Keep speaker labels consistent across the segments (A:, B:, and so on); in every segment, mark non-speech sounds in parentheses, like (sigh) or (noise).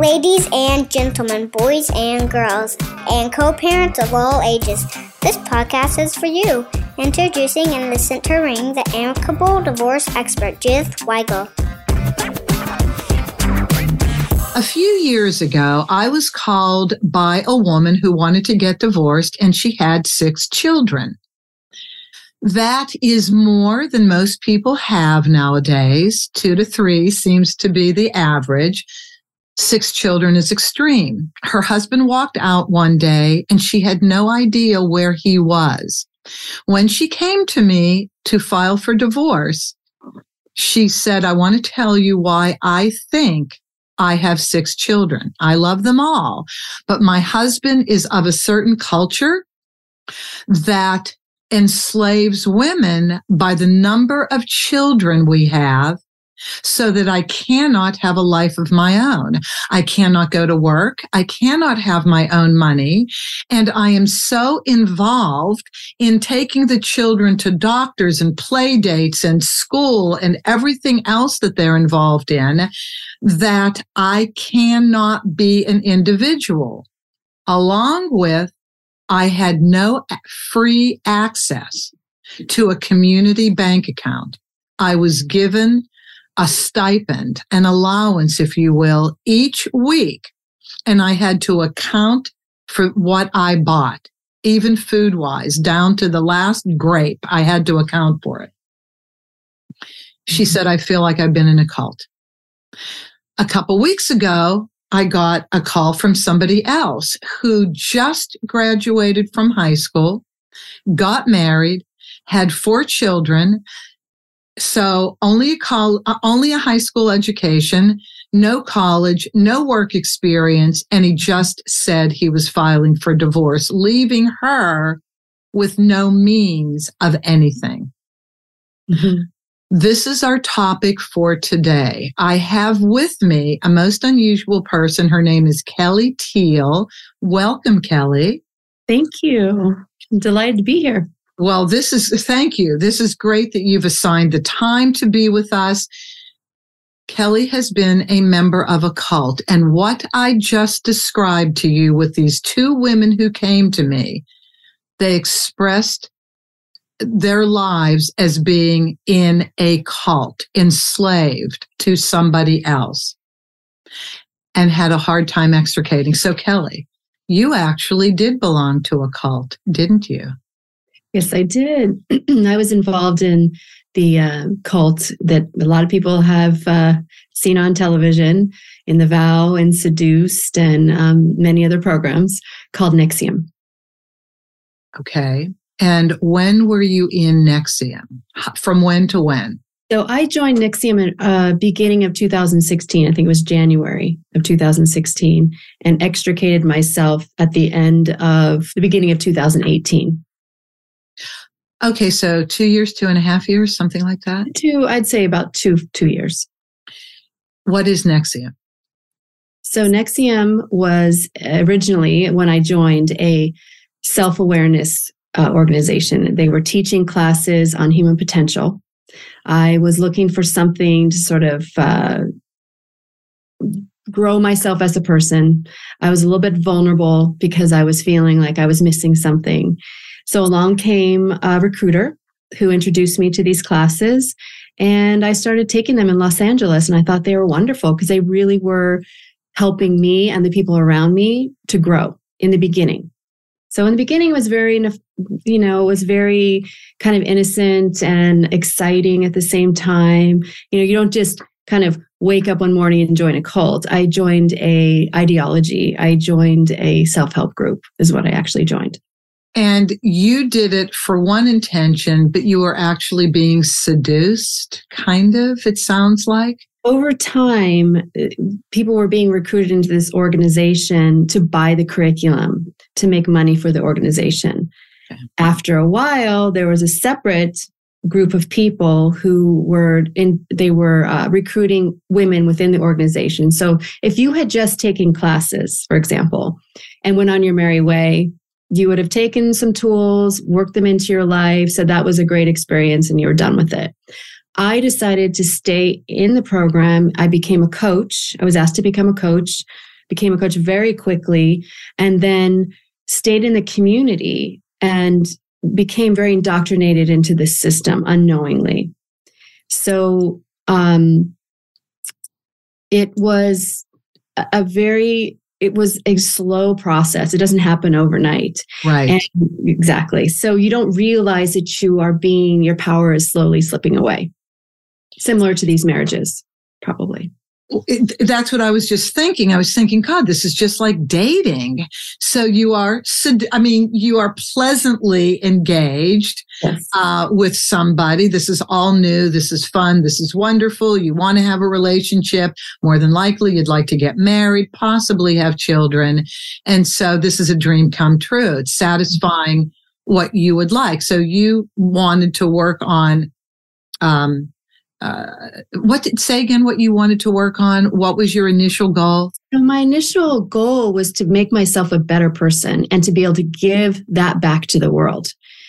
A: Ladies and gentlemen, boys and girls, and co parents of all ages, this podcast is for you. Introducing and the center ring, the amicable divorce expert, Judith Weigel.
B: A few years ago, I was called by a woman who wanted to get divorced and she had six children. That is more than most people have nowadays. Two to three seems to be the average. Six children is extreme. Her husband walked out one day and she had no idea where he was. When she came to me to file for divorce, she said, I want to tell you why I think I have six children. I love them all, but my husband is of a certain culture that enslaves women by the number of children we have so that I cannot have a life of my own. I cannot go to work. I cannot have my own money. And I am so involved in taking the children to doctors and play dates and school and everything else that they're involved in that I cannot be an individual. Along with I had no free access to a community bank account. I was given a stipend, an allowance, if you will, each week. And I had to account for what I bought, even food wise, down to the last grape. I had to account for it. She said, I feel like I've been in a cult. A couple weeks ago, I got a call from somebody else who just graduated from high school, got married, had four children. So only a call, uh, only a high school education, no college, no work experience. And he just said he was filing for divorce, leaving her with no means of anything. Mm-hmm. This is our topic for today. I have with me a most unusual person. Her name is Kelly Thiel. Welcome, Kelly.
C: Thank you. I'm delighted to be here.
B: Well, this is, thank you. This is great that you've assigned the time to be with us. Kelly has been a member of a cult. And what I just described to you with these two women who came to me, they expressed their lives as being in a cult, enslaved to somebody else, and had a hard time extricating. So, Kelly, you actually did belong to a cult, didn't you?
C: Yes, I did. (clears throat) I was involved in the uh, cult that a lot of people have uh, seen on television in The Vow and Seduced and um, many other programs called NXIVM.
B: Okay. And when were you in NXIVM? From when to when?
C: So I joined NXIVM at uh, beginning of 2016. I think it was January of 2016, and extricated myself at the end of the beginning of 2018.
B: Okay, so two years, two and a half years, something like that.
C: Two, I'd say about two two years.
B: What is NXIVM?
C: So NXIVM was originally when I joined a self awareness uh, organization. They were teaching classes on human potential. I was looking for something to sort of uh, grow myself as a person. I was a little bit vulnerable because I was feeling like I was missing something. So along came a recruiter who introduced me to these classes. And I started taking them in Los Angeles. And I thought they were wonderful because they really were helping me and the people around me to grow in the beginning. So in the beginning, it was very, you know, it was very kind of innocent and exciting at the same time. You know, you don't just kind of wake up one morning and join a cult. I joined a ideology. I joined a self-help group is what I actually joined.
B: And you did it for one intention, but you were actually being seduced, kind of, it sounds like
C: over time, people were being recruited into this organization to buy the curriculum to make money for the organization. Okay. After a while, there was a separate group of people who were in they were uh, recruiting women within the organization so if you had just taken classes for example and went on your merry way you would have taken some tools worked them into your life said that was a great experience and you were done with it I decided to stay in the program. I became a coach. I was asked to become a coach became a coach very quickly, and then stayed in the community and became very indoctrinated into this system unknowingly. So um, it was a very it was a slow process. It doesn't happen overnight.
B: Right.
C: And exactly. So you don't realize that you are being, your power is slowly slipping away. Similar to these marriages, probably
B: it, that's what I was just thinking. I was thinking, God, this is just like dating. So you are, I mean, you are pleasantly engaged yes. uh, with somebody. This is all new. This is fun. This is wonderful. You want to have a relationship. More than likely, you'd like to get married, possibly have children. And so this is a dream come true. It's satisfying what you would like. So you wanted to work on um, uh, what did say again what you wanted to work on. What was your initial goal?
C: So my initial goal was to make myself a better person and to be able to give that back to the world.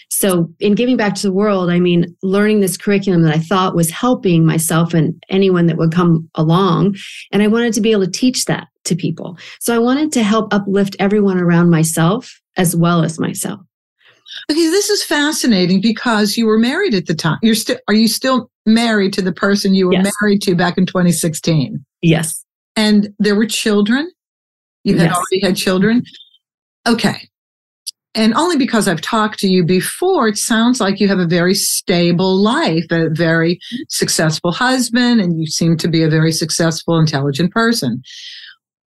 C: So in giving back to the world i mean learning this curriculum that i thought was helping myself and anyone that would come along and i wanted to be able to teach that to people. So i wanted to help uplift everyone around myself as well as myself.
B: Okay, this is fascinating because you were married at the time. You're still are you still married to the person you were yes. married to back in 2016?
C: Yes.
B: And there were children? You had yes. already had children? Okay. And only because I've talked to you before, it sounds like you have a very stable life, a very successful husband, and you seem to be a very successful, intelligent person.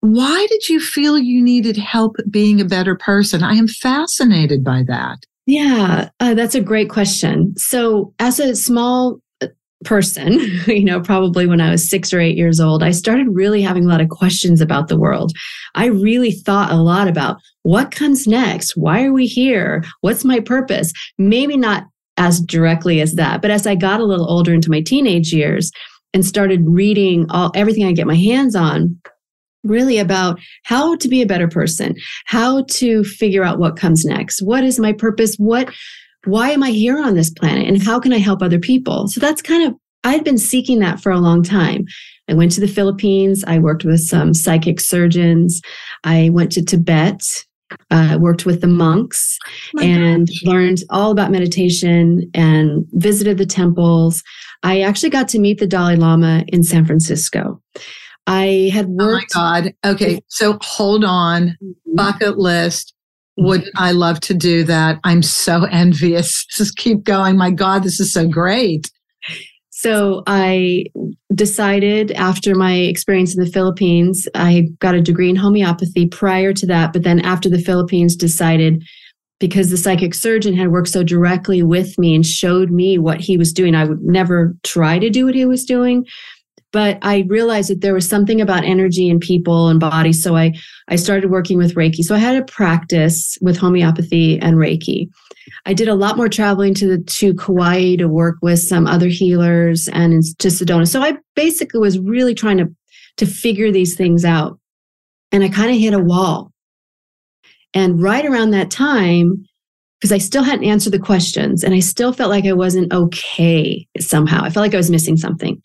B: Why did you feel you needed help being a better person? I am fascinated by that.
C: Yeah, uh, that's a great question. So, as a small person, (laughs) you know, probably when I was six or eight years old, I started really having a lot of questions about the world. I really thought a lot about what comes next? Why are we here? What's my purpose? Maybe not as directly as that, but as I got a little older into my teenage years and started reading all everything I get my hands on, really about how to be a better person, how to figure out what comes next. What is my purpose? What, why am I here on this planet? And how can I help other people? So that's kind of, I'd been seeking that for a long time. I went to the Philippines. I worked with some psychic surgeons. I went to Tibet. Uh, worked with the monks oh and gosh. learned all about meditation and visited the temples. I actually got to meet the Dalai Lama in San Francisco. I had worked.
B: Oh my God. Okay. So hold on. Mm-hmm. Bucket list. Would I love to do that? I'm so (laughs) envious. Just keep going. My God, this is so great.
C: So I decided after my experience in the Philippines, I got a degree in homeopathy prior to that. But then after the Philippines, decided because the psychic surgeon had worked so directly with me and showed me what he was doing, I would never try to do what he was doing but I realized that there was something about energy and people and body. So I, I started working with Reiki. So I had a practice with homeopathy and Reiki. I did a lot more traveling to the, to Kauai to work with some other healers and to Sedona. So I basically was really trying to, to figure these things out. And I kind of hit a wall. And right around that time, because I still hadn't answered the questions and I still felt like I wasn't okay somehow. I felt like I was missing something.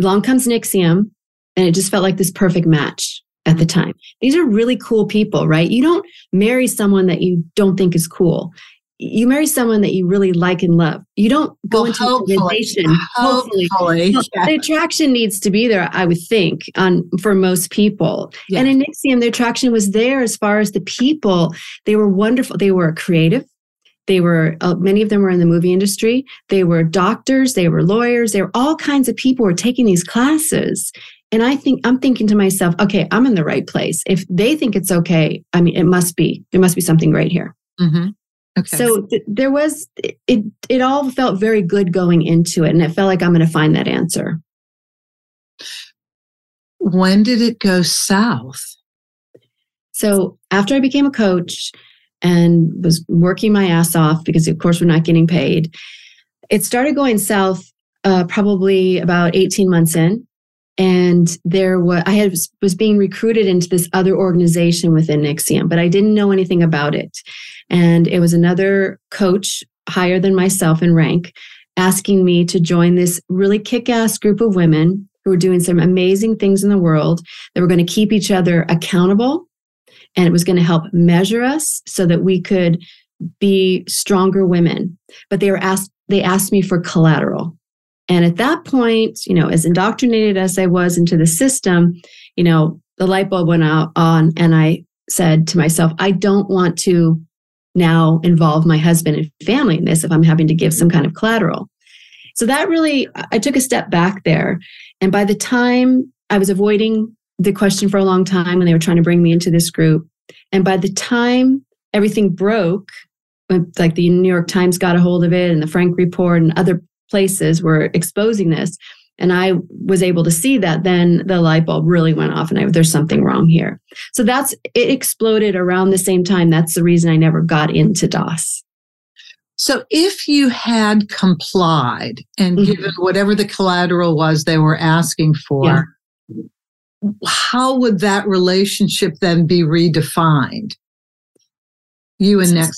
C: Along comes NXIVM, and it just felt like this perfect match at the time. These are really cool people, right? You don't marry someone that you don't think is cool. You marry someone that you really like and love. You don't go well, into hopefully, a relation.
B: Hopefully, hopefully
C: yeah. the attraction needs to be there. I would think on for most people. Yeah. And in NXIVM, the attraction was there as far as the people. They were wonderful. They were creative. They were, uh, many of them were in the movie industry. They were doctors, they were lawyers, they were all kinds of people were taking these classes. And I think, I'm thinking to myself, okay, I'm in the right place. If they think it's okay, I mean, it must be, there must be something great here. Mm-hmm. Okay. So th- there was, it, it all felt very good going into it. And it felt like I'm going to find that answer.
B: When did it go south?
C: So after I became a coach, and was working my ass off because, of course, we're not getting paid. It started going south uh, probably about 18 months in. And there was, I had, was being recruited into this other organization within NXIVM, but I didn't know anything about it. And it was another coach higher than myself in rank asking me to join this really kick ass group of women who were doing some amazing things in the world that were going to keep each other accountable and it was going to help measure us so that we could be stronger women. But they were asked they asked me for collateral. And at that point you know as indoctrinated as i was into the system you know the light bulb went out on and i said to myself i don't want to now involve my husband and family in this if i'm having to give some kind of collateral. So that really i took a step back there. And by the time i was avoiding the question for a long time when they were trying to bring me into this group and by the time everything broke like the New York Times got a hold of it and the Frank Report and other places were exposing this. And I was able to see that then the light bulb really went off and I, there's something wrong here. So that's, it exploded around the same time. That's the reason I never got into DOS.
B: So if you had complied and mm-hmm. given whatever the collateral was they were asking for, yeah. How would that relationship then be redefined? You and Next.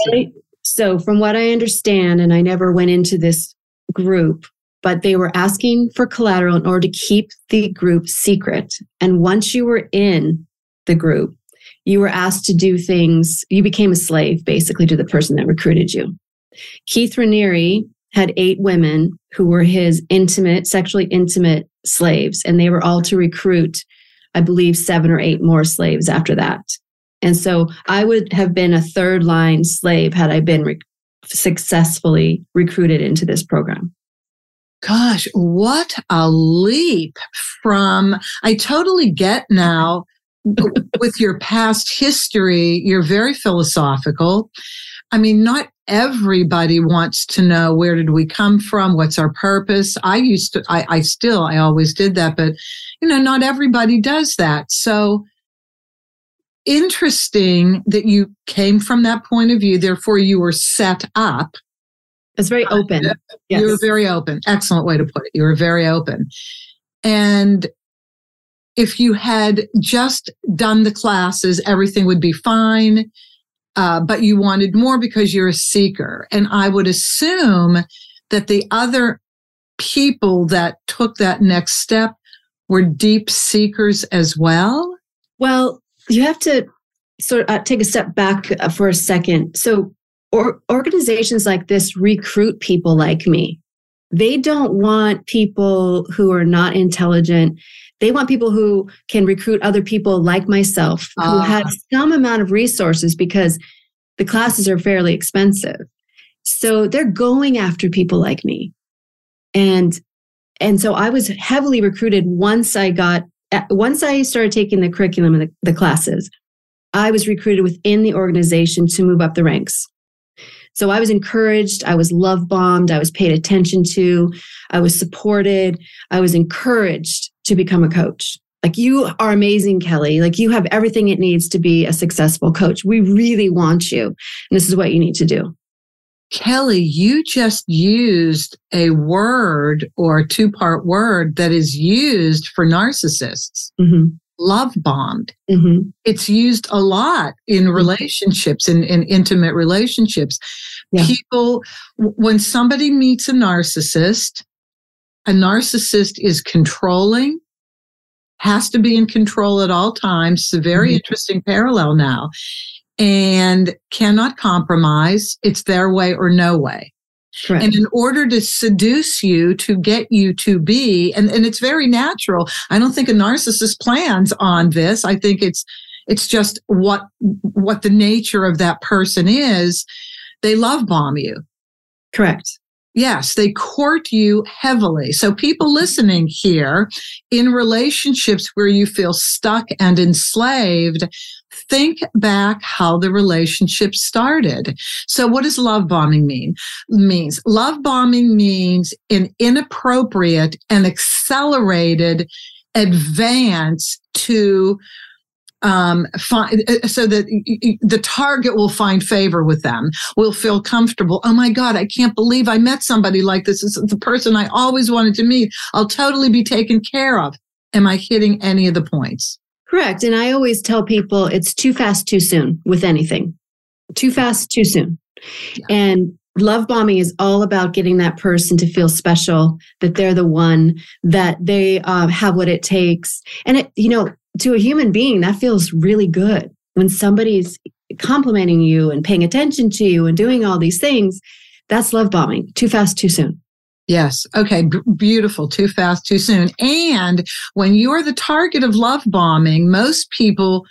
C: So, from what I understand, and I never went into this group, but they were asking for collateral in order to keep the group secret. And once you were in the group, you were asked to do things, you became a slave basically to the person that recruited you. Keith Raniere had eight women who were his intimate, sexually intimate slaves, and they were all to recruit, I believe, seven or eight more slaves after that. And so I would have been a third line slave had I been re- successfully recruited into this program.
B: Gosh, what a leap from, I totally get now with your past history, you're very philosophical. I mean, not everybody wants to know where did we come from? What's our purpose? I used to, I, I still, I always did that, but you know, not everybody does that. So interesting that you came from that point of view. Therefore, you were set up.
C: It's very open. Uh,
B: yes. You were very open. Excellent way to put it. You were very open. And if you had just done the classes, everything would be fine. Uh, but you wanted more because you're a seeker. And I would assume that the other people that took that next step were deep seekers as well.
C: Well, you have to sort of uh, take a step back uh, for a second. So, or, organizations like this recruit people like me. They don't want people who are not intelligent. They want people who can recruit other people like myself who uh. have some amount of resources because the classes are fairly expensive. So they're going after people like me. And and so I was heavily recruited once I got once I started taking the curriculum and the, the classes, I was recruited within the organization to move up the ranks. So I was encouraged, I was love bombed, I was paid attention to, I was supported, I was encouraged to become a coach. Like, you are amazing, Kelly. Like, you have everything it needs to be a successful coach. We really want you. And this is what you need to do.
B: Kelly, you just used a word or a two part word that is used for narcissists. Mm-hmm. Love bombed. Mm-hmm. It's used a lot in mm-hmm. relationships, in, in intimate relationships. Yeah. People, when somebody meets a narcissist, a narcissist is controlling, has to be in control at all times. It's a very mm-hmm. interesting parallel now and cannot compromise. It's their way or no way. Correct. And in order to seduce you, to get you to be, and, and it's very natural. I don't think a narcissist plans on this. I think it's, it's just what, what the nature of that person is. They love bomb you.
C: Correct.
B: Yes, they court you heavily. So, people listening here in relationships where you feel stuck and enslaved, think back how the relationship started. So what does love bombing mean? Means love bombing means an inappropriate and accelerated advance to um, find, uh, so that the target will find favor with them, will feel comfortable. Oh my God, I can't believe I met somebody like this. This is the person I always wanted to meet. I'll totally be taken care of. Am I hitting any of the points?
C: Correct. And I always tell people it's too fast, too soon with anything. Too fast, too soon. Yeah. And love bombing is all about getting that person to feel special that they're the one that they uh, have what it takes and it you know to a human being that feels really good when somebody's complimenting you and paying attention to you and doing all these things that's love bombing too fast too soon
B: Yes. Okay. B- beautiful. Too fast, too soon. And when you're the target of love bombing, most people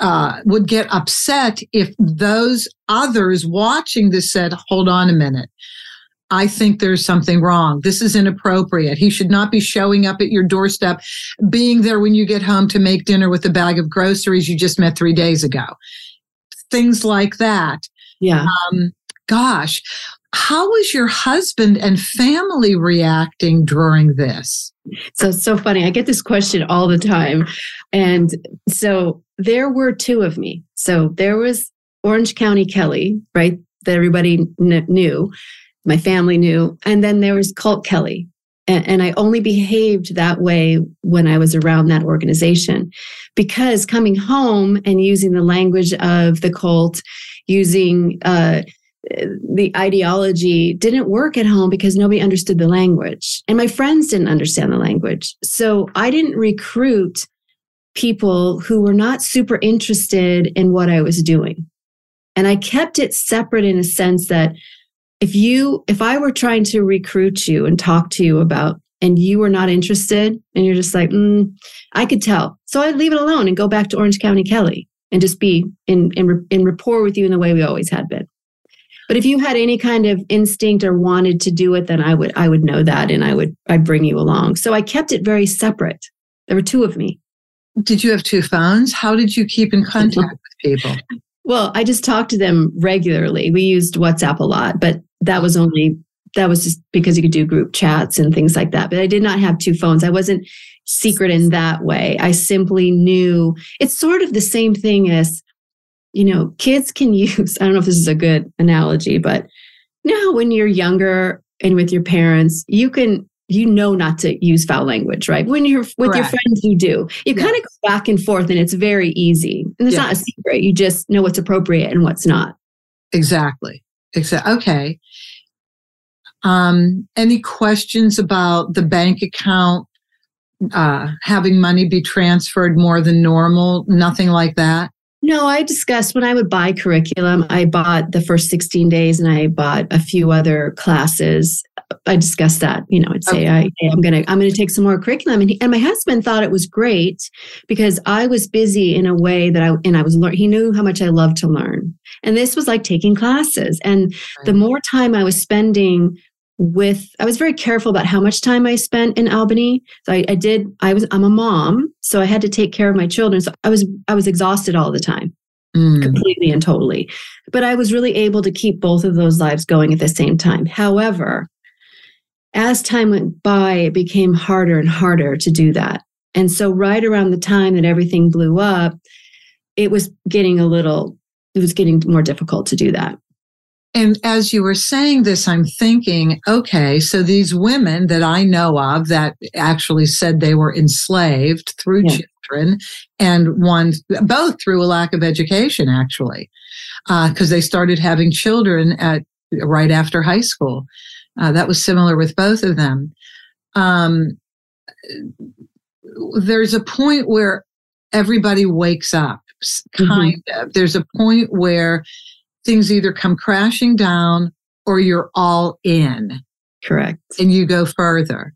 B: uh, would get upset if those others watching this said, hold on a minute. I think there's something wrong. This is inappropriate. He should not be showing up at your doorstep, being there when you get home to make dinner with a bag of groceries you just met three days ago. Things like that.
C: Yeah.
B: Um, gosh, how was your husband and family reacting during this?
C: So it's so funny. I get this question all the time. And so there were two of me. So there was Orange County Kelly, right? That everybody kn- knew, my family knew. And then there was Cult Kelly. And, and I only behaved that way when I was around that organization because coming home and using the language of the cult, using, uh, the ideology didn't work at home because nobody understood the language and my friends didn't understand the language so i didn't recruit people who were not super interested in what i was doing and i kept it separate in a sense that if you if i were trying to recruit you and talk to you about and you were not interested and you're just like mm, i could tell so i'd leave it alone and go back to orange county kelly and just be in in, in rapport with you in the way we always had been but if you had any kind of instinct or wanted to do it, then I would I would know that and I would I'd bring you along. So I kept it very separate. There were two of me.
B: Did you have two phones? How did you keep in contact with people?
C: Well, I just talked to them regularly. We used WhatsApp a lot, but that was only that was just because you could do group chats and things like that. But I did not have two phones. I wasn't secret in that way. I simply knew it's sort of the same thing as you know, kids can (laughs) use, I don't know if this is a good analogy, but now when you're younger and with your parents, you can you know not to use foul language, right? When you're with Correct. your friends, you do. You yeah. kind of go back and forth, and it's very easy. And it's yeah. not a secret. You just know what's appropriate and what's not.
B: Exactly. Exactly. Okay. Um, any questions about the bank account uh, having money be transferred more than normal? Nothing like that.
C: No, I discussed when I would buy curriculum, I bought the first 16 days and I bought a few other classes. I discussed that, you know, I'd say, okay. I, am to, I'm going to take some more curriculum. And, he, and my husband thought it was great because I was busy in a way that I, and I was learning, he knew how much I loved to learn. And this was like taking classes. And right. the more time I was spending with i was very careful about how much time i spent in albany so I, I, did i was i'm a mom so i had to take care of my children so i was i was exhausted all the time mm. completely and totally but i was really able to keep both of those lives going at the same time however as time went by it became harder and harder to do that and so right around the time that everything blew up it was getting a little it was getting more difficult to do that
B: and as you were saying this, I'm thinking, okay, so these women that I know of that actually said they were enslaved through yeah. children, and one, both through a lack of education, actually, because uh, they started having children at right after high school. Uh, that was similar with both of them. Um, there's a point where everybody wakes up, mm-hmm. kind mm-hmm. of. There's a point where things either come crashing down or you're all in.
C: Correct.
B: And you go further.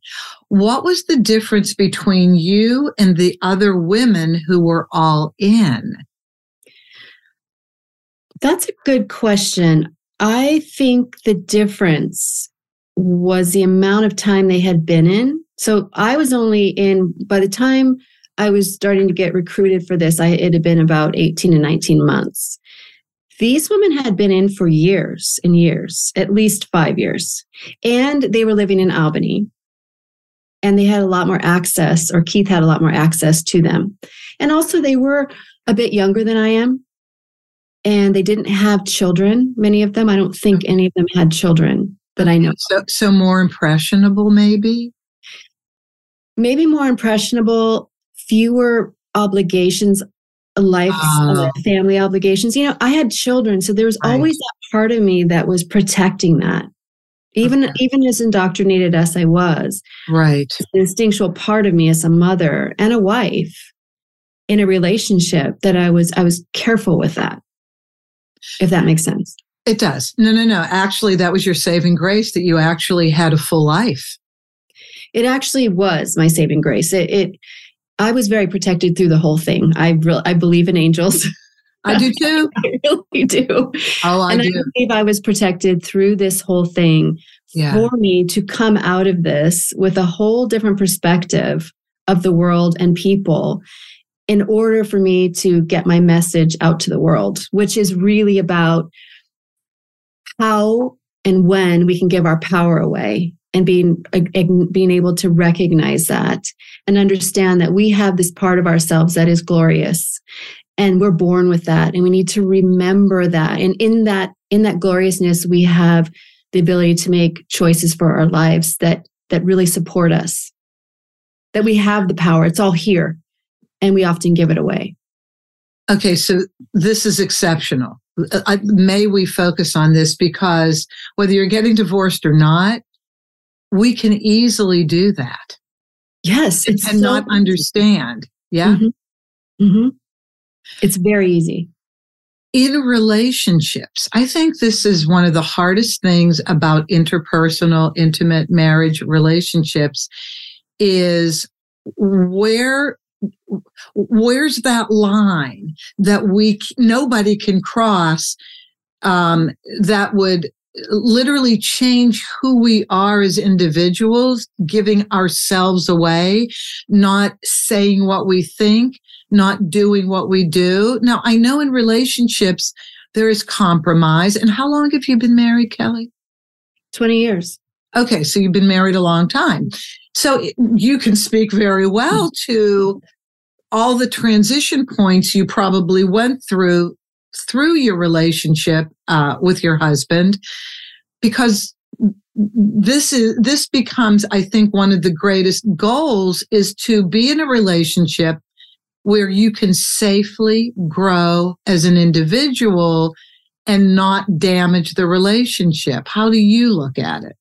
B: What was the difference between you and the other women who were all in?
C: That's a good question. I think the difference was the amount of time they had been in. So I was only in, by the time I was starting to get recruited for this, I, it had been about 18 to 19 months. These women had been in for years and years, at least five years. And they were living in Albany. And they had a lot more access, or Keith had a lot more access to them. And also, they were a bit younger than I am. And they didn't have children, many of them. I don't think any of them had children that I know.
B: So, so more impressionable, maybe?
C: Maybe more impressionable, fewer obligations life, uh, family obligations. You know, I had children, so there was right. always that part of me that was protecting that. Even okay. even as indoctrinated as I was,
B: right,
C: instinctual part of me as a mother and a wife in a relationship that I was I was careful with that. If that makes sense.
B: It does. No, no, no. Actually, that was your saving grace that you actually had a full life.
C: It actually was my saving grace. It, it I was very protected through the whole thing. I re- I believe in angels. (laughs)
B: I do too. (laughs)
C: I really do.
B: Oh, I
C: and
B: do.
C: I believe I was protected through this whole thing yeah. for me to come out of this with a whole different perspective of the world and people in order for me to get my message out to the world, which is really about how and when we can give our power away and being being able to recognize that and understand that we have this part of ourselves that is glorious and we're born with that and we need to remember that. And in that in that gloriousness we have the ability to make choices for our lives that that really support us. That we have the power. It's all here and we often give it away.
B: Okay so this is exceptional I, may we focus on this because whether you're getting divorced or not we can easily do that.
C: Yes,
B: it's and so not understand. Yeah.
C: Mm-hmm. Mm-hmm. It's very easy.
B: In relationships, I think this is one of the hardest things about interpersonal, intimate marriage relationships is where where's that line that we nobody can cross um, that would literally change who we are as individuals, giving ourselves away, not saying what we think, not doing what we do. Now, I know in relationships, there is compromise. And how long have you been married, Kelly?
C: 20 years.
B: Okay, so you've been married a long time. So you can speak very well (laughs) to all the transition points you probably went through through your relationship uh, with your husband because this is this becomes i think one of the greatest goals is to be in a relationship where you can safely grow as an individual and not damage the relationship. How do you look at it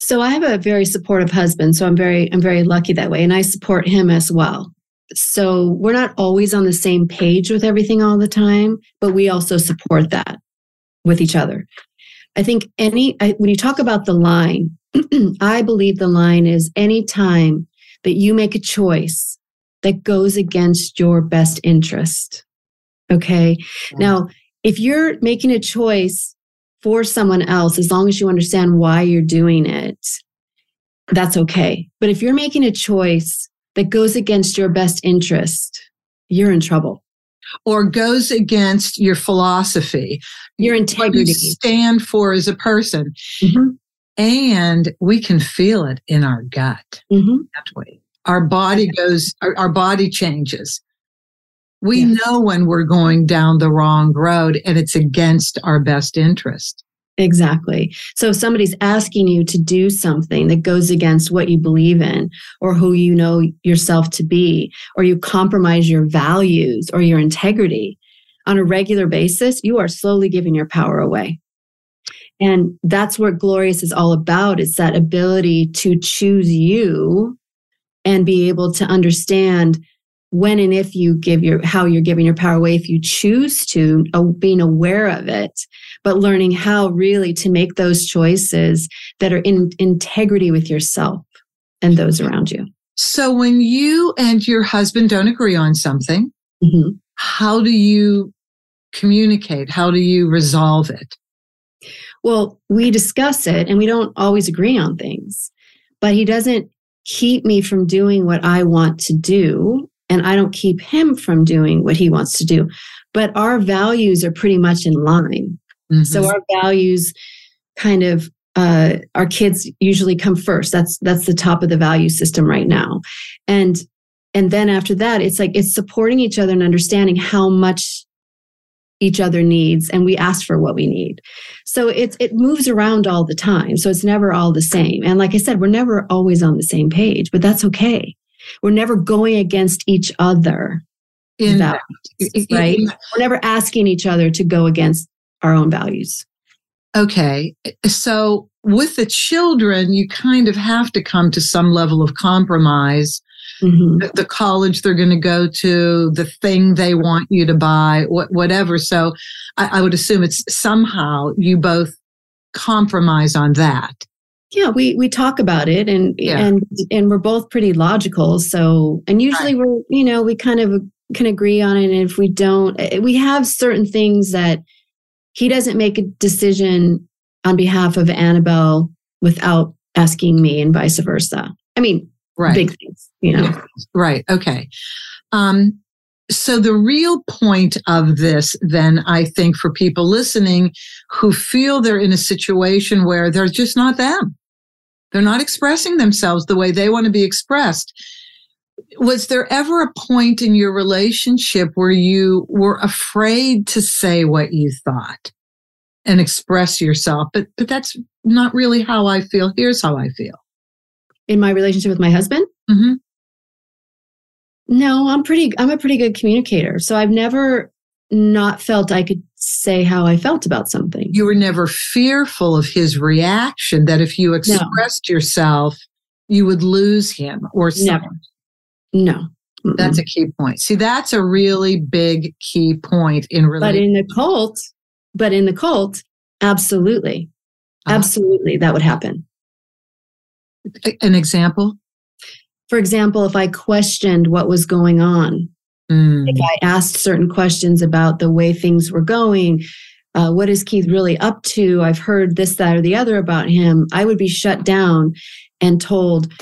C: so i have a very supportive husband so i'm very i'm very lucky that way and i support him as well so we're not always on the same page with everything all the time, but we also support that with each other. I think any, I, when you talk about the line, (clears throat) I believe the line is any time that you make a choice that goes against your best interest. Okay. Mm-hmm. Now, if you're making a choice for someone else, as long as you understand why you're doing it, that's okay. But if you're making a choice that goes against your best interest, you're in trouble.
B: Or goes against your philosophy,
C: your integrity, you
B: stand for as a person. Mm-hmm. And we can feel it in our gut. Mm-hmm. That way. Our body goes, our, our body changes. We yes. know when we're going down the wrong road and it's against our best interest.
C: Exactly. So if somebody's asking you to do something that goes against what you believe in or who you know yourself to be, or you compromise your values or your integrity on a regular basis, you are slowly giving your power away. And that's what Glorious is all about. It's that ability to choose you and be able to understand when and if you give your how you're giving your power away if you choose to uh, being aware of it but learning how really to make those choices that are in integrity with yourself and those around you.
B: So when you and your husband don't agree on something mm-hmm. how do you communicate? How do you resolve it?
C: Well we discuss it and we don't always agree on things but he doesn't keep me from doing what I want to do and I don't keep him from doing what he wants to do. But our values are pretty much in line. Mm-hmm. So our values kind of uh, our kids usually come first. That's that's the top of the value system right now, and and then after that, it's like it's supporting each other and understanding how much each other needs, and we ask for what we need. So it's it moves around all the time. So it's never all the same. And like I said, we're never always on the same page, but that's okay. We're never going against each other.
B: In
C: values,
B: i- i-
C: right? We're never asking each other to go against our own values.
B: Okay. So with the children, you kind of have to come to some level of compromise.
C: Mhm.
B: The, the college they're going to go to, the thing they want you to buy, wh- whatever. So I, I would assume it's somehow you both compromise on that.
C: Yeah, we we talk about it and
B: Yeah.
C: and and we're both pretty logical. So and usually we're you know we kind of can agree on it. And if we don't, eh, we have certain things that he doesn't make a decision on behalf of Annabelle without asking me, and vice versa. I mean,
B: Right.
C: big things, you know.
B: Yeah. Right. Okay. Um, so the real point of this, then, I think, for people listening who feel they're in a situation where they're just not them, they're not expressing themselves the way they want to be expressed. Was there ever a point in your relationship where you were afraid to say what you thought and express yourself? But but that's not really how I feel. Here's how I feel.
C: In my relationship with my husband,
B: hmm
C: no, I'm pretty. I'm a pretty good communicator. So I've never not felt I could say how I felt about something.
B: you were never fearful of his reaction that if you expressed yourself you would lose him or
C: Never.
B: something.
C: No, Mm-mm.
B: that's a key point see that's a really big key point in
C: but in the cult, but in the cult, absolutely,
B: Uh-huh.
C: absolutely, that would happen.
B: an example
C: For example, if I questioned what was going on,
B: Mm,
C: if I asked certain questions about the way things were going, uh, what is Keith really up to? I've heard this, that, or the other about him. I would be shut down and told,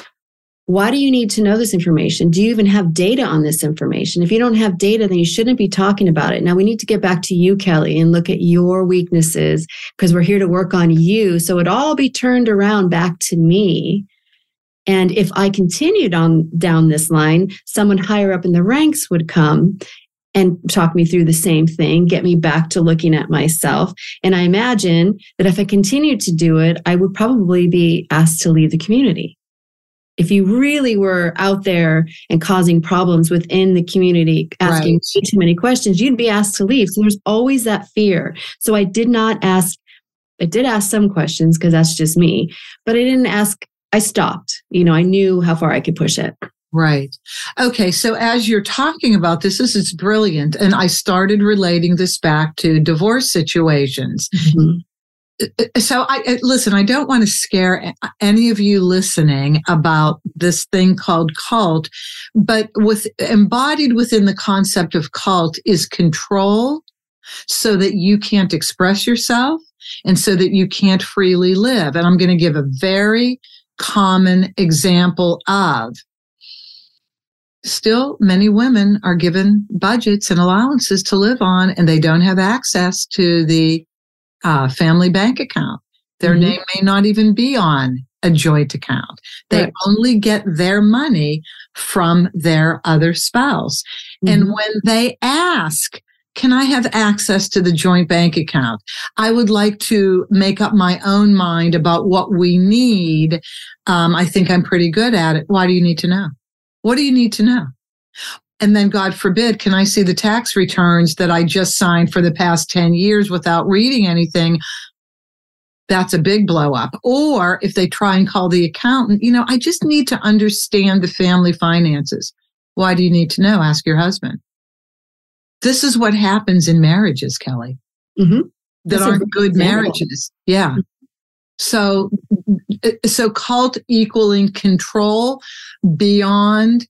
C: why do you need to know this information? Do you even have data on this information? If you don't have data, then you shouldn't be talking about it. Now we need to get back to you, Kelly, and look at your weaknesses because we're here to work on you. So it all be turned around back to me. And if I continued on down this line, someone higher up in the ranks would come and talk me through the same thing, get me back to looking at myself. And I imagine that if I continued to do it, I would probably be asked to leave the community. If you really were out there and causing problems within the community, asking
B: Right.
C: too many questions, you'd be asked to leave. So there's always that fear. So I did not ask, I did ask some questions because that's just me, but I didn't ask, I stopped. You know, I knew how far I could push it.
B: right okay so as you're talking about this this is brilliant and i started relating this back to divorce situations mm-hmm. uh, uh, so I I- listen. I don't want to scare any of you listening about this thing called cult, but with embodied within the concept of cult is control, so that you can't express yourself and so that you can't freely live. And I'm going to give a very common example of. Still, many women are given budgets and allowances to live on, and they don't have access to the uh, family bank account. Their
C: Mhm.
B: name may not even be on a joint account. They
C: Right.
B: only get their money from their other spouse. And
C: Mhm.
B: when they ask, can I have access to the joint bank account? I would like to make up my own mind about what we need. Um, I think I'm pretty good at it. Why do you need to know? What do you need to know? And then, God forbid, can I see the tax returns that I just signed for the past 10 years without reading anything? That's a big blow up. Or if they try and call the accountant, you know, I just need to understand the family finances. Why do you need to know? Ask your husband. This is what happens in marriages, Kelly,
C: Mhm.
B: that
C: That's
B: aren't good
C: example.
B: marriages. Yeah. So, so cult equaling control beyond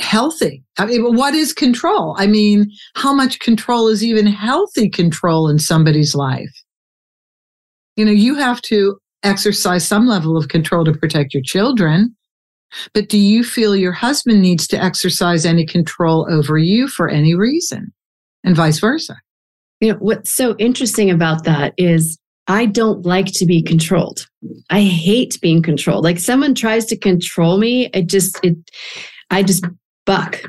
B: healthy. I mean, what is control? I mean, how much control is even healthy control in somebody's life? You know, you have to exercise some level of control to protect your children. But do you feel your husband needs to exercise any control over you for any reason? And vice versa.
C: You know, what's so interesting about that is I don't like to be controlled. I hate being controlled. Like someone tries to control me, it just it I just buck.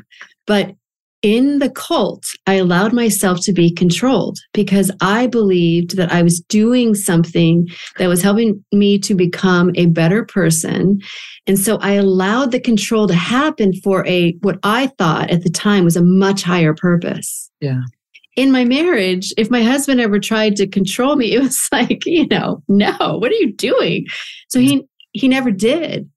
C: But in the cult, I allowed myself to be controlled because I believed that I was doing something that was helping me to become a better person. And so I allowed the control to happen for a, what I thought at the time was a much higher purpose.
B: Yeah.
C: In my marriage, if my husband ever tried to control me, (laughs) it was like, you know, no, what are you doing? So he, he never did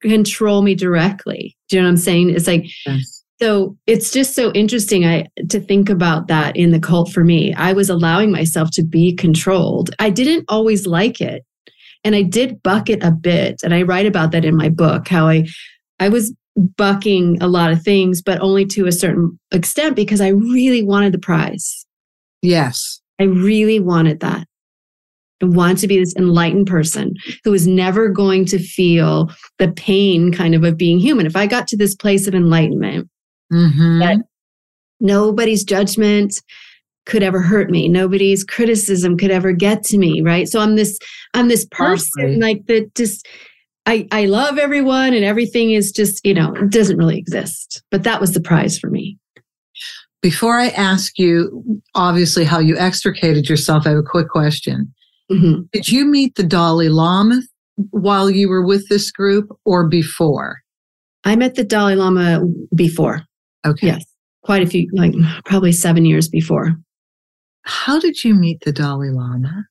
C: control me directly. Do you know what I'm saying? It's like, yes so it's just so interesting I to think about that in the cult for me. I was allowing myself to be controlled. I didn't always like it. And I did buck it a bit. And I write about that in my book, how I I was bucking a lot of things, but only to a certain extent because I really wanted the prize.
B: Yes.
C: I really wanted that. I wanted to be this enlightened person who was never going to feel the pain kind of of being human. If I got to this place of enlightenment,
B: mm-hmm.
C: that nobody's judgment could ever hurt me. Nobody's criticism could ever get to me right? So i'm this i'm this person like that just i i love everyone and everything is just you know doesn't really exist. But that was the prize for me.
B: Before i ask you obviously how you extricated yourself i have a quick question.
C: Mm-hmm.
B: did you meet the dalai lama while you were with this group or before?
C: I met the dalai lama before
B: Okay.
C: Yes. Quite a few, like probably seven years before.
B: How did you meet the Dalai Lama?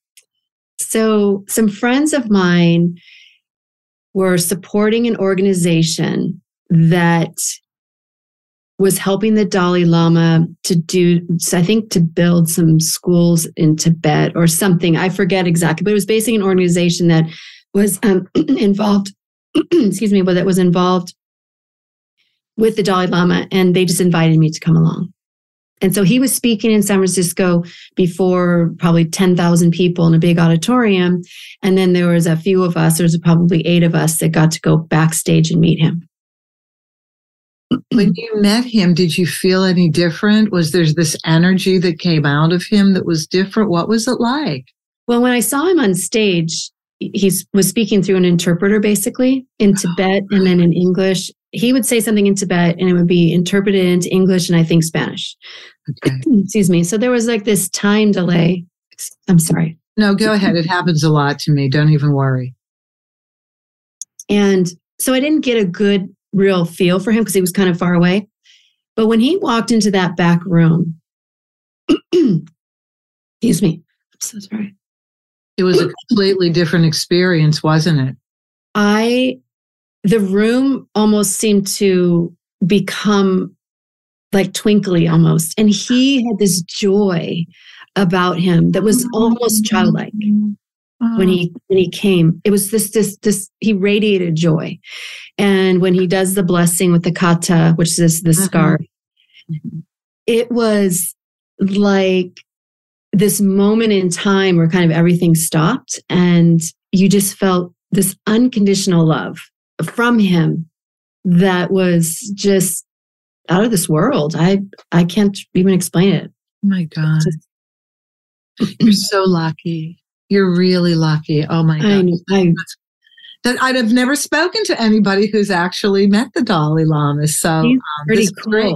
C: So, some friends of mine were supporting an organization that was helping the Dalai Lama to do, I think, to build some schools in Tibet or something. I forget exactly, but it was basically an organization that was um, (clears throat) involved, (clears throat) excuse me, but that was involved with the Dalai Lama, and they just invited me to come along. And so he was speaking in San Francisco before probably 10,000 people in a big auditorium. And then there was a few of us, there was probably eight of us that got to go backstage and meet him. (clears throat)
B: When you met him, did you feel any different? Was there this energy that came out of him that was different? What was it like?
C: Well, when I saw him on stage, he was speaking through an interpreter basically in oh. Tibet and then in English he would say something in Tibet and it would be interpreted into English and I think Spanish.
B: Okay. (clears throat)
C: Excuse me. So there was like this time delay. I'm sorry.
B: No, go ahead. It happens a lot to me. Don't even worry.
C: And so I didn't get a good, real feel for him because he was kind of far away. But when he walked into that back room, (clears throat) excuse me. I'm so sorry.
B: It was a completely different experience, wasn't it?
C: I the room almost seemed to become like twinkly almost. And he had this joy about him that was mm-hmm. almost childlike uh-huh. when he when he came. It was this this this he radiated joy. And when he does the blessing with the kata which is the uh-huh. mm-hmm. scarf it was like this moment in time where kind of everything stopped and you just felt this unconditional love from him that was just out of this world. I I can't even explain it.
B: Oh my God. You're so lucky. You're really lucky. Oh my God.
C: I, I,
B: that I'd have never spoken to anybody who's actually met the Dalai Lama. So
C: um, pretty cool. Great.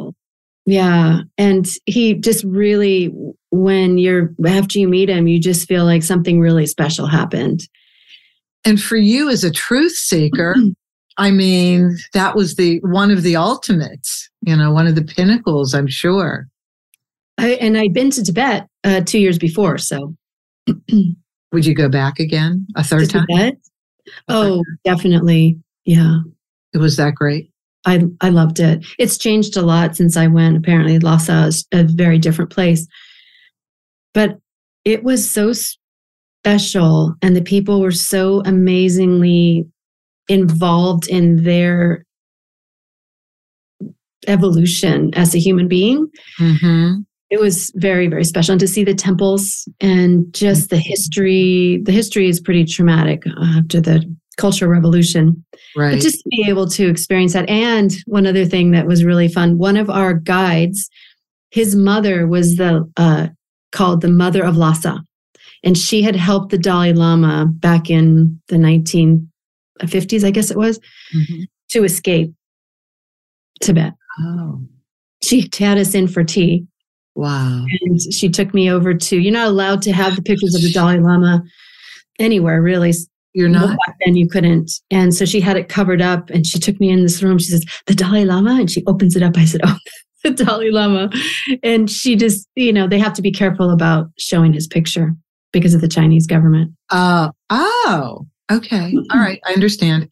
C: Yeah. And he just really, when you're after you meet him, you just feel like something really special happened.
B: And for you as a truth seeker, (clears throat) I mean, that was the one of the ultimates, you know, one of the pinnacles, I'm sure.
C: I, and I'd been to Tibet uh, two years before. So, (clears throat)
B: would you go back again a third
C: to
B: time?
C: Tibet? Oh, definitely. Yeah.
B: It was that great.
C: I, I loved it. It's changed a lot since I went. Apparently, Lhasa is a very different place. But it was so special, and the people were so amazingly involved in their evolution as a human being.
B: Mm-hmm.
C: It was very, very special. And to see the temples and just the history, the history is pretty traumatic after the Cultural Revolution.
B: Right.
C: But just to be able to experience that. And one other thing that was really fun one of our guides, his mother was the uh, called the Mother of Lhasa. And she had helped the Dalai Lama back in the 19 50s, I guess it was,
B: mm-hmm.
C: to escape Tibet.
B: Oh.
C: she had us in for tea.
B: Wow.
C: And she took me over to, you're not allowed to have the pictures of the Dalai Lama anywhere, really.
B: You're not?
C: And you couldn't. And so she had it covered up and she took me in this room. She says, The Dalai Lama? And she opens it up. I said, Oh, (laughs) the Dalai Lama. And she just, you know, they have to be careful about showing his picture because of the Chinese government.
B: Uh, oh, okay. (laughs) All right. I understand.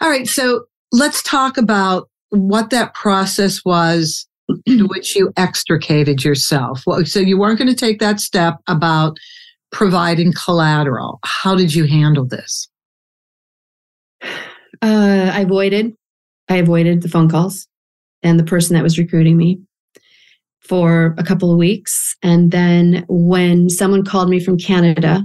B: All right. So let's talk about what that process was in (clears throat) which you extricated yourself. Well, so you weren't going to take that step about providing collateral. How did you handle this?
C: Uh, I avoided. I avoided the phone calls and the person that was recruiting me for a couple of weeks. And then when someone called me from Canada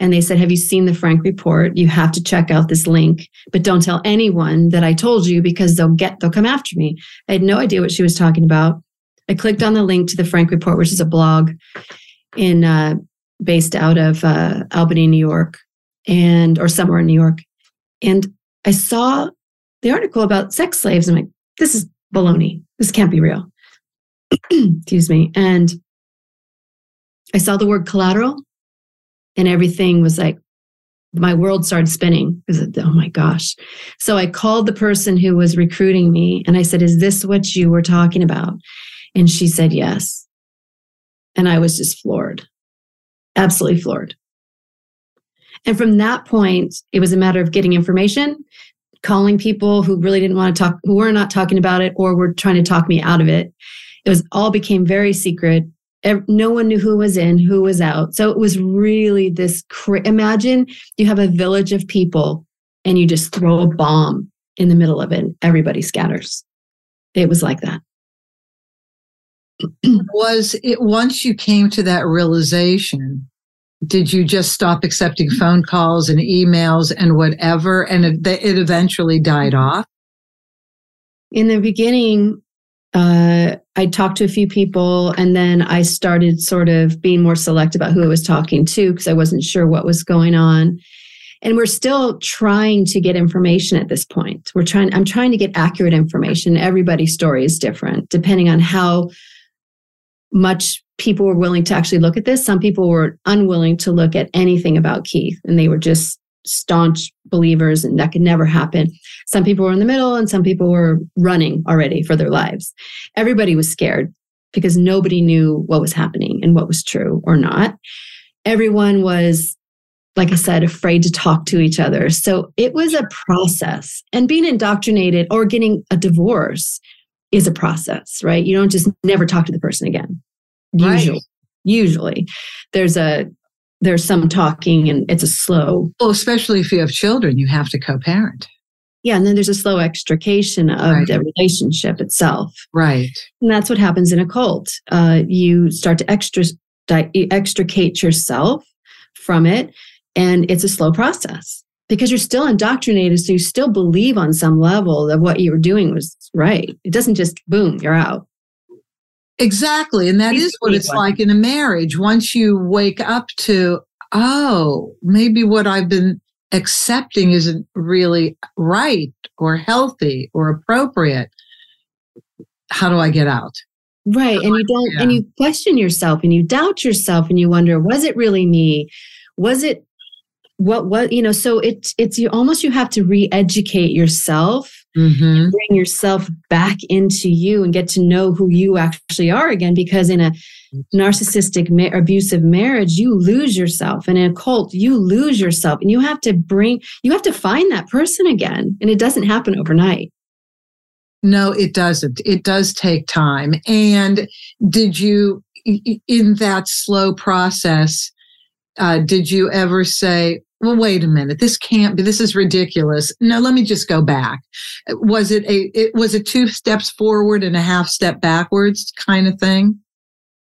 C: and they said, Have you seen the Frank report? You have to check out this link, but don't tell anyone that I told you because they'll get, they'll come after me. I had no idea what she was talking about. I clicked on the link to the Frank report, which is a blog in, uh, based out of uh, Albany, New York, and, or somewhere in New York. And I saw the article about sex slaves. I'm like, this is baloney. This can't be real. (clears throat) Excuse me. And I saw the word collateral and everything was like, my world started spinning because, oh my gosh. So I called the person who was recruiting me and I said, Is this what you were talking about? And she said, Yes. And I was just floored, absolutely floored. And from that point, it was a matter of getting information, calling people who really didn't want to talk, who were not talking about it or were trying to talk me out of it. It was all became very secret. No one knew who was in, who was out. So it was really this. Cra- Imagine you have a village of people and you just throw a bomb in the middle of it. And everybody scatters. It was like that. (clears throat)
B: was it once you came to that realization? Did you just stop accepting phone calls and emails and whatever, and it, it eventually died off?
C: In the beginning, uh, I talked to a few people and then I started sort of being more select about who I was talking to because I wasn't sure what was going on. And we're still trying to get information at this point. We're trying, I'm trying to get accurate information. Everybody's story is different depending on how much people were willing to actually look at this. Some people were unwilling to look at anything about Keith and they were just staunch believers and that could never happen. Some people were in the middle and some people were running already for their lives. Everybody was scared because nobody knew what was happening and what was true or not. Everyone was, like I said, afraid to talk to each other. So it was a process. And being indoctrinated or getting a divorce is a process, right? You don't just never talk to the person again. Usually. Right. Usually there's a there's some talking and it's a slow.
B: Well, especially if you have children, you have to co parent.
C: Yeah. And then there's a slow extrication of right. the relationship itself.
B: Right.
C: And that's what happens in a cult. Uh, you start to extricate yourself from it. And it's a slow process because you're still indoctrinated. So you still believe on some level that what you were doing was right. It doesn't just boom, you're out.
B: Exactly. And that is what it's like in a marriage. Once you wake up to, oh, maybe what I've been accepting isn't really right or healthy or appropriate. How do I get out?
C: Right. And you don't, yeah. and you question yourself and you doubt yourself and you wonder, was it really me? Was it what, what, you know, so it's, it's you almost, you have to re educate yourself mm-hmm. bring yourself back into you and get to know who you actually are again. Because in a narcissistic, ma- abusive marriage, you lose yourself. And in a cult, you lose yourself. And you have to bring, you have to find that person again. And it doesn't happen overnight.
B: No, it doesn't. It does take time. And did you, in that slow process, uh, did you ever say, well, wait a minute. This can't be. This is ridiculous. No, let me just go back. Was it a? It was a two steps forward and a half step backwards kind of thing.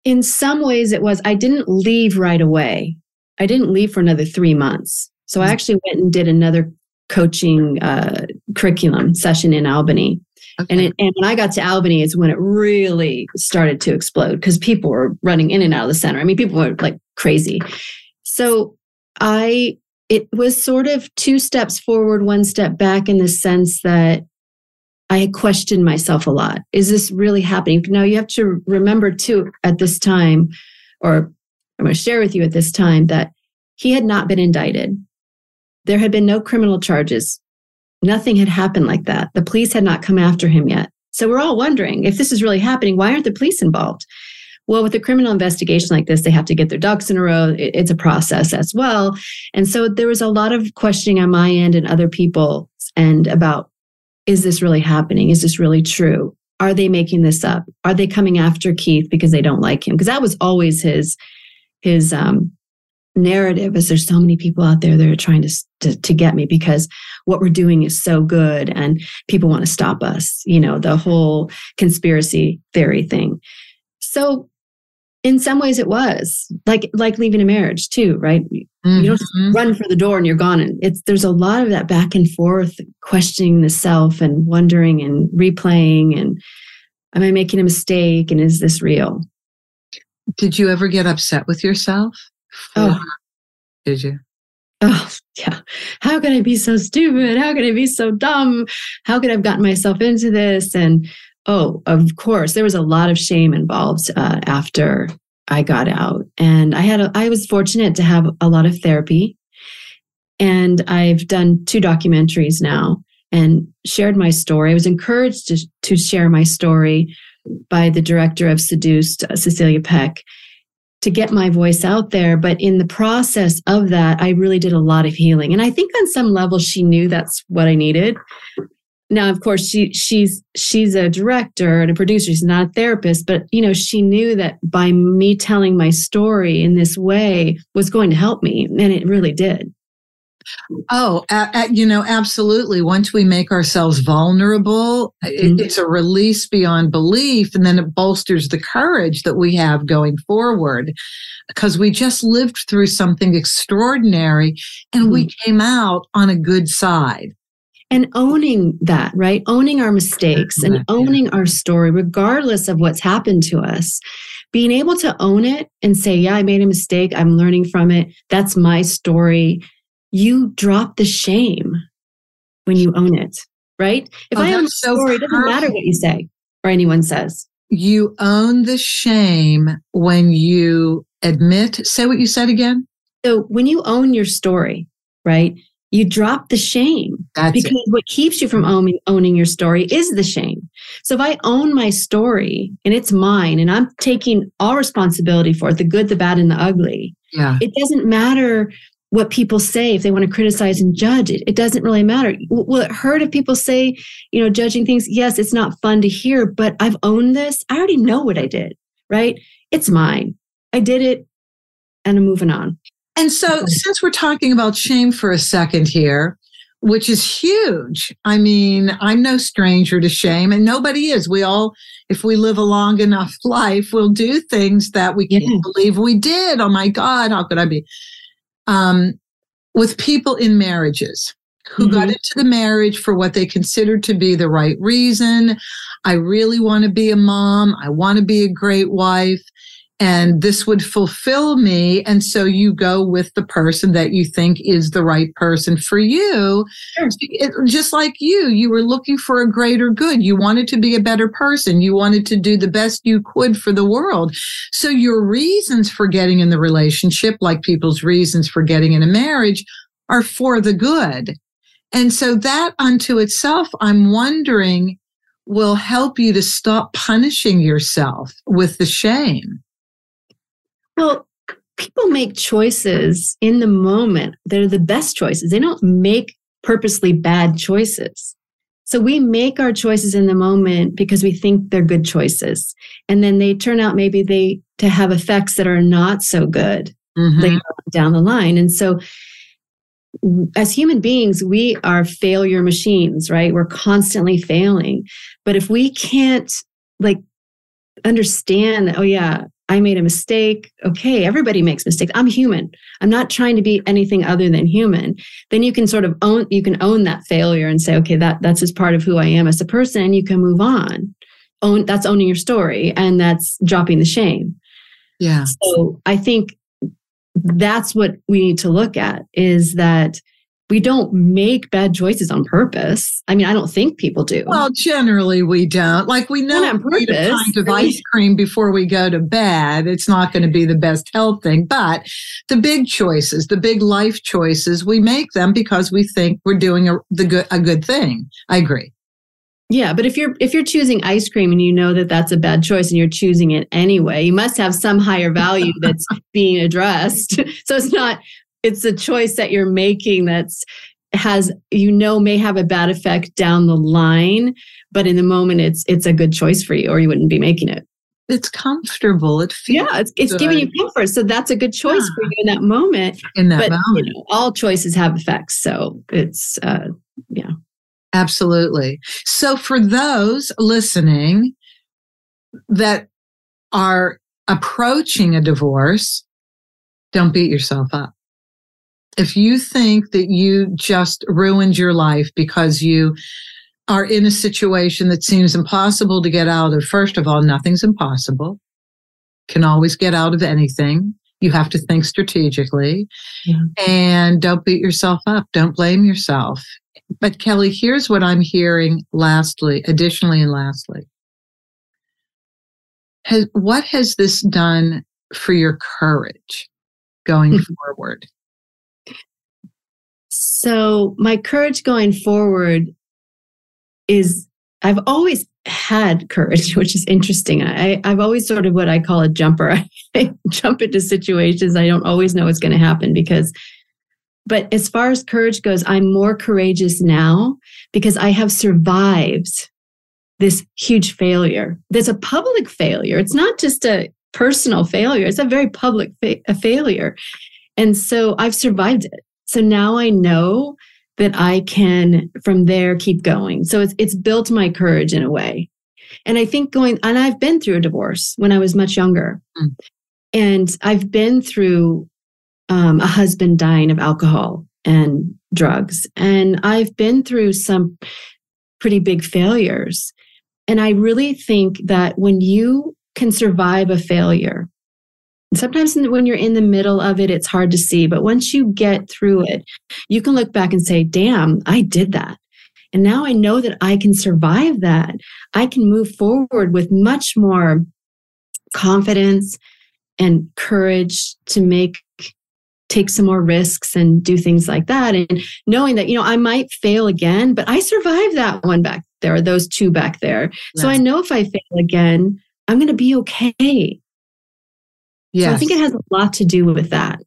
C: In some ways, it was. I didn't leave right away. I didn't leave for another three months. So I mm. actually went and did another coaching uh, curriculum session in Albany. Okay. And, it, and when I got to Albany, is when it really started to explode because people were running in and out of the center. I mean, people were like crazy. So I it was sort of two steps forward, one step back in the sense that I questioned myself a lot. Is this really happening? Now you have to remember too at this time, or I'm going to share with you at this time that he had not been indicted. There had been no criminal charges. Nothing had happened like that. The police had not come after him yet. So we're all wondering if this is really happening, why aren't the police involved? Well, with a criminal investigation like this, they have to get their ducks in a row. It's a process as well. And so there was a lot of questioning on my end and other people and about is this really happening? Is this really true? Are they making this up? Are they coming after Keith because they don't like him? Because that was always his his um, narrative is there's so many people out there that are trying to, to, to get me because what we're doing is so good and people want to stop us you know the whole conspiracy theory thing so in some ways it was like like leaving a marriage too right mm-hmm. you don't mm-hmm. run for the door and you're gone and it's there's a lot of that back and forth questioning the self and wondering and replaying and am i making a mistake and is this real
B: did you ever get upset with yourself
C: Oh,
B: did you?
C: Oh, yeah. How could I be so stupid? How could I be so dumb? How could I have gotten myself into this? And oh, of course, there was a lot of shame involved uh, after I got out. And I had, a, I was fortunate to have a lot of therapy. And I've done two documentaries now and shared my story. I was encouraged to, to share my story by the director of Seduced, uh, Cecilia Peck to get my voice out there. But in the process of that, I really did a lot of healing. And I think on some level she knew that's what I needed. Now, of course, she she's she's a director and a producer. She's not a therapist, but you know, she knew that by me telling my story in this way was going to help me, and it really did.
B: Oh, you know, absolutely. Once we make ourselves vulnerable, mm-hmm. it's a release beyond belief. And then it bolsters the courage that we have going forward because we just lived through something extraordinary and mm-hmm. we came out on a good side.
C: And owning that, right? Owning our mistakes and owning our story, regardless of what's happened to us being able to own it and say, yeah, I made a mistake. I'm learning from it. That's my story you drop the shame when you own it, right? If oh, I own the so story, it doesn't matter what you say or anyone says.
B: You own the shame when you admit, say what you said again.
C: So when you own your story, right? You drop the shame
B: That's
C: because
B: it.
C: what keeps you from owning, owning your story is the shame. So if I own my story and it's mine and I'm taking all responsibility for it, the good, the bad, and the ugly,
B: yeah.
C: it doesn't matter what people say if they want to criticize and judge it. It doesn't really matter. Will it hurt if people say you know judging things? Yes it's not fun to hear but i've owned this. I already know what i did right? It's mine. I did it and i'm moving on
B: and so since we're talking about shame for a second here which is huge i mean i'm no stranger to shame and nobody is we all if we live a long enough life we'll do things that we can't yeah. believe we did oh my god how could i be um, with people in marriages who mm-hmm. got into the marriage for what they considered to be the right reason. I really want to be a mom. I want to be a great wife and this would fulfill me. And so you go with the person that you think is the right person for you. Sure. It, just like you, you were looking for a greater good. You wanted to be a better person. You wanted to do the best you could for the world. So your reasons for getting in the relationship, like people's reasons for getting in a marriage, are for the good. And so that unto itself, I'm wondering, will help you to stop punishing yourself with the shame.
C: Well, people make choices in the moment that are the best choices. They don't make purposely bad choices. So we make our choices in the moment because we think they're good choices. And then they turn out maybe they to have effects that are not so good mm-hmm. later down the line. And so as human beings, we are failure machines, right? We're constantly failing. But if we can't like understand that, oh yeah, I made a mistake. Okay, everybody makes mistakes. I'm human. I'm not trying to be anything other than human. Then you can sort of own you can own that failure and say, okay, that that's just part of who I am as a person, and you can move on. Own that's owning your story and that's dropping the shame.
B: Yeah.
C: So I think that's what we need to look at is that we don't make bad choices on purpose. I mean, I don't think people do.
B: Well, generally we don't. Like we know
C: on
B: we eat a
C: purpose.
B: pint of ice cream before we go to bed. It's not going to be the best health thing, but the big choices, the big life choices, we make them because we think we're doing a the good a good thing. I agree.
C: Yeah, but if you're if you're choosing ice cream and you know that that's a bad choice and you're choosing it anyway, you must have some higher value (laughs) that's being addressed. (laughs) So it's not it's a choice that you're making that's has you know may have a bad effect down the line, but in the moment it's it's a good choice for you or you wouldn't be making it.
B: It's comfortable. It feels
C: Yeah, it's it's giving you comfort. So that's a good choice for you in that moment.
B: in that
C: But
B: moment.
C: you know, all choices have effects. So it's uh yeah.
B: Absolutely. So, for those listening that are approaching a divorce, don't beat yourself up. If you think that you just ruined your life because you are in a situation that seems impossible to get out of, first of all, nothing's impossible. Can always get out of anything. You have to think strategically
C: Yeah.
B: and don't beat yourself up. Don't blame yourself. But Kelly, here's what I'm hearing lastly, additionally and lastly. Has, what has this done for your courage going
C: Mhm.
B: forward?
C: So my courage going forward is I've always had courage, (laughs) which is interesting. I, I've always sort of what I call a jumper. (laughs) I jump into situations I don't always know what's going to happen because, but as far as courage goes, I'm more courageous now because I have survived this huge failure. There's a public failure. It's not just a personal failure. It's a very public fa- a failure. And so I've survived it. So now I know that I can from there keep going. So it's it's built my courage in a way. And I think going and I've been through a divorce when I was much younger.
B: Mm.
C: And I've been through um, a husband dying of alcohol and drugs. And I've been through some pretty big failures. And I really think that when you can survive a failure, sometimes when you're in the middle of it, it's hard to see. But once you get through it, you can look back and say, damn, I did that. And now I know that I can survive that. I can move forward with much more confidence and courage to make take some more risks and do things like that and knowing that you know I might fail again but I survived that one back there those two back there so I know if I fail again I'm going to be okay so I think it has a lot to do with that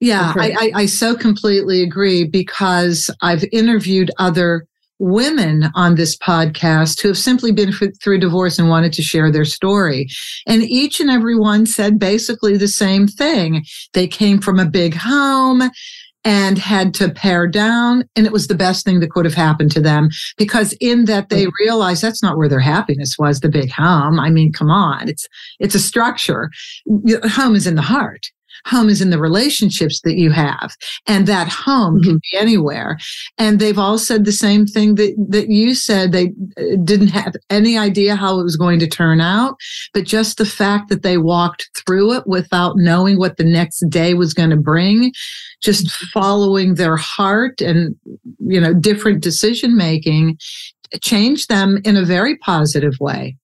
B: Yeah, I, I, I so completely agree because I've interviewed other women on this podcast who have simply been through divorce and wanted to share their story. And each and every one said basically the same thing. They came from a big home and had to pare down and it was the best thing that could have happened to them because in that they mm-hmm. realized that's not where their happiness was the big home i mean come on it's it's a structure. Home is in the heart home is in the relationships that you have and that home can mm-hmm. be anywhere. And they've all said the same thing that that you said. They uh, didn't have any idea how it was going to turn out but just the fact that they walked through it without knowing what the next day was going to bring just mm-hmm. following their heart and you know different decision making uh, changed them in a very positive way.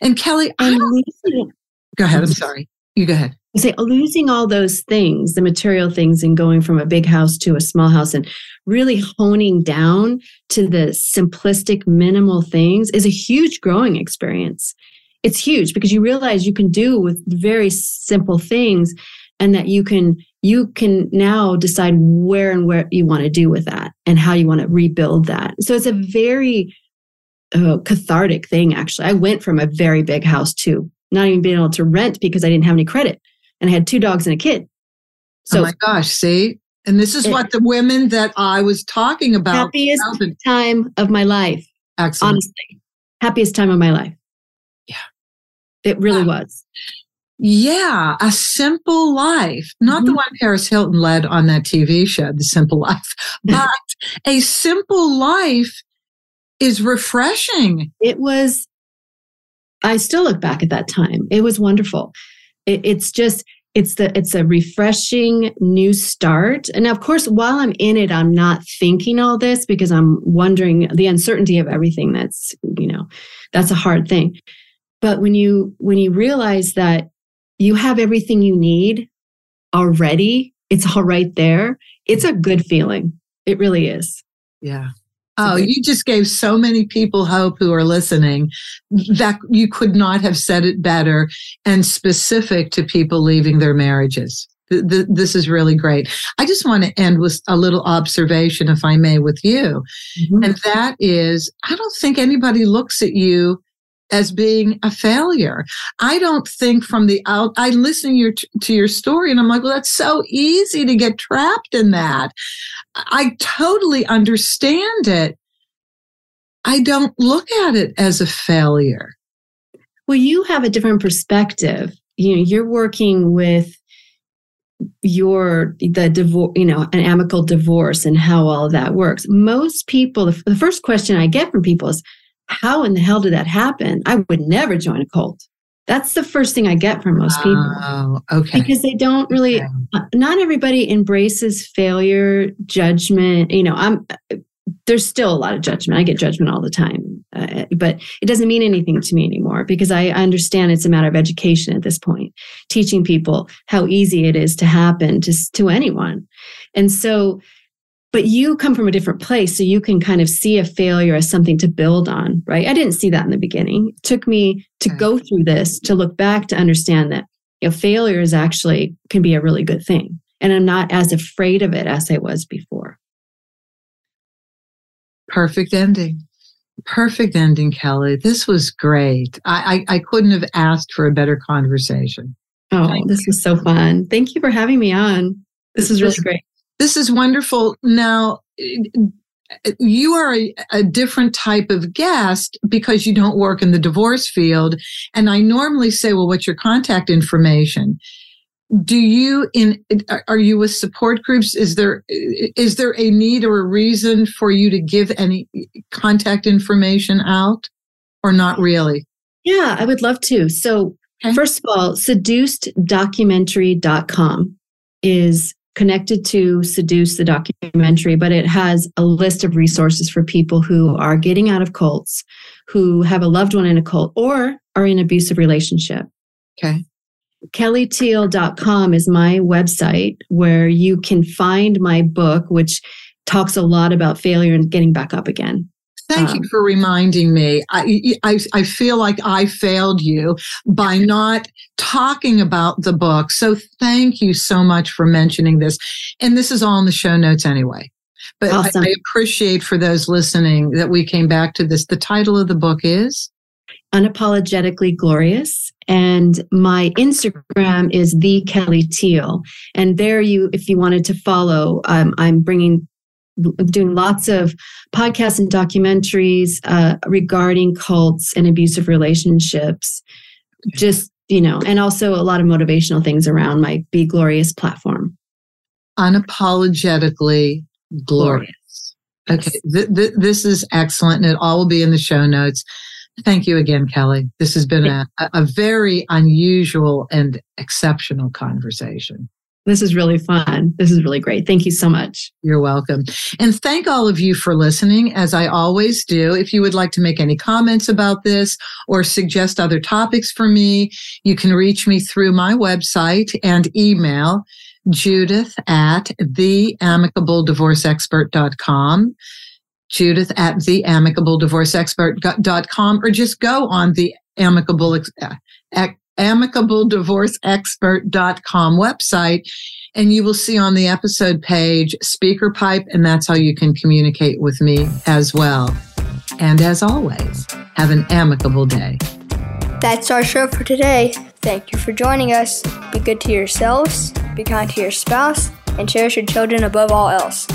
B: And kelly I
C: and
B: don't,
C: losing,
B: go ahead i'm sorry you go ahead
C: I say losing all those things, the material things, and going from a big house to a small house and really honing down to the simplistic, minimal things is a huge growing experience. It's huge because you realize you can do with very simple things and that you can you can now decide where and where you want to do with that and how you want to rebuild that. So it's a very uh, cathartic thing actually. I went from a very big house to not even being able to rent because I didn't have any credit and I had two dogs and a kid. So
B: oh my gosh, see? And this is
C: It-
B: what the women that I was talking about.
C: happiest
B: felt.
C: time of my life,
B: Excellent.
C: honestly. Happiest time of my life.
B: Yeah.
C: It really
B: Wow.
C: was.
B: Yeah, a simple life. Not the
C: Mhm.
B: one Paris Hilton led on that TV show, The Simple Life, (laughs) but a simple life is refreshing.
C: It was, I still look back at that time. It was wonderful. It, it's just, it's the it's a refreshing new start. And of course while i'm in it i'm not thinking all this because i'm wondering the uncertainty of everything that's you know that's a hard thing. But when you when you realize that you have everything you need already it's all right there. It's a good feeling. It really is.
B: Yeah Oh, you just gave so many people hope who are listening that you could not have said it better and specific to people leaving their marriages. This is really great. I just want to end with a little observation, if I may, with you. Mm-hmm. And that is, I don't think anybody looks at you as being a failure. I don't think from the out, I listen your, to your story and I'm like, well, that's so easy to get trapped in that. I totally understand it. I don't look at it as a failure.
C: Well, you have a different perspective. You know, you're working with your the divorce you know an amicable divorce and how all that works most people the, the first question i get from people is how in the hell did that happen? I would never join a cult. That's the first thing I get from most people.
B: Oh, okay.
C: Because they don't really, okay. Uh, not everybody embraces failure, judgment. You know, I'm, there's still a lot of judgment. I get judgment all the time, uh, but it doesn't mean anything to me anymore because I understand it's a matter of education at this point, teaching people how easy it is to happen to, to anyone. And so but you come from a different place so you can kind of see a failure as something to build on right? I didn't see that in the beginning. It took me to go through this to look back to understand that you know failure is actually can be a really good thing and i'm not as afraid of it as i was before.
B: Perfect ending. Perfect ending kelly. This was great. I i, I couldn't have asked for a better conversation.
C: Oh Thank this you. was so fun. Thank you for having me on. This is really great
B: this is wonderful. Now, you are a, a, different type of guest because you don't work in the divorce field. And I normally say, well, what's your contact information? Do you in are you with support groups? Is there is there a need or a reason for you to give any contact information out or not really?
C: Yeah, I would love to. So okay. first of all, seduceddocumentary.com is connected to Seduced the documentary, but it has a list of resources for people who are getting out of cults, who have a loved one in a cult, or are in abusive relationship.
B: Okay.
C: KellyThiel.com is my website where you can find my book, which talks a lot about failure and getting back up again.
B: Thank um, you for reminding me. I, I, I feel like I failed you by not talking about the book. So thank you so much for mentioning this. And this is all in the show notes anyway. But awesome. I, I appreciate for those listening that we came back to this. The title of the book is
C: Unapologetically Glorious. And my Instagram is the Kelly Thiel. And there you, if you wanted to follow, um, I'm bringing doing lots of podcasts and documentaries uh, regarding cults and abusive relationships. Just, you know, and also a lot of motivational things around my Be Glorious platform.
B: Unapologetically glorious. Okay, th- th- this is excellent, and it all will be in the show notes. Thank you again, Kelly. This has been a, a very unusual and exceptional conversation.
C: This is really fun. This is really great. Thank you so much.
B: You're welcome. And thank all of you for listening, as I always do. If you would like to make any comments about this or suggest other topics for me, you can reach me through my website and email judith at theamicabledivorceexpert.com judith at theamicabledivorceexpert.com or just go on the amicable uh, amicabledivorceexpert.com website and you will see on the episode page SpeakPipe and that's how you can communicate with me as well. And as always, have an amicable day.
D: That's our show for today. Thank you for joining us. Be good to yourselves, be kind to your spouse, and cherish your children above all else.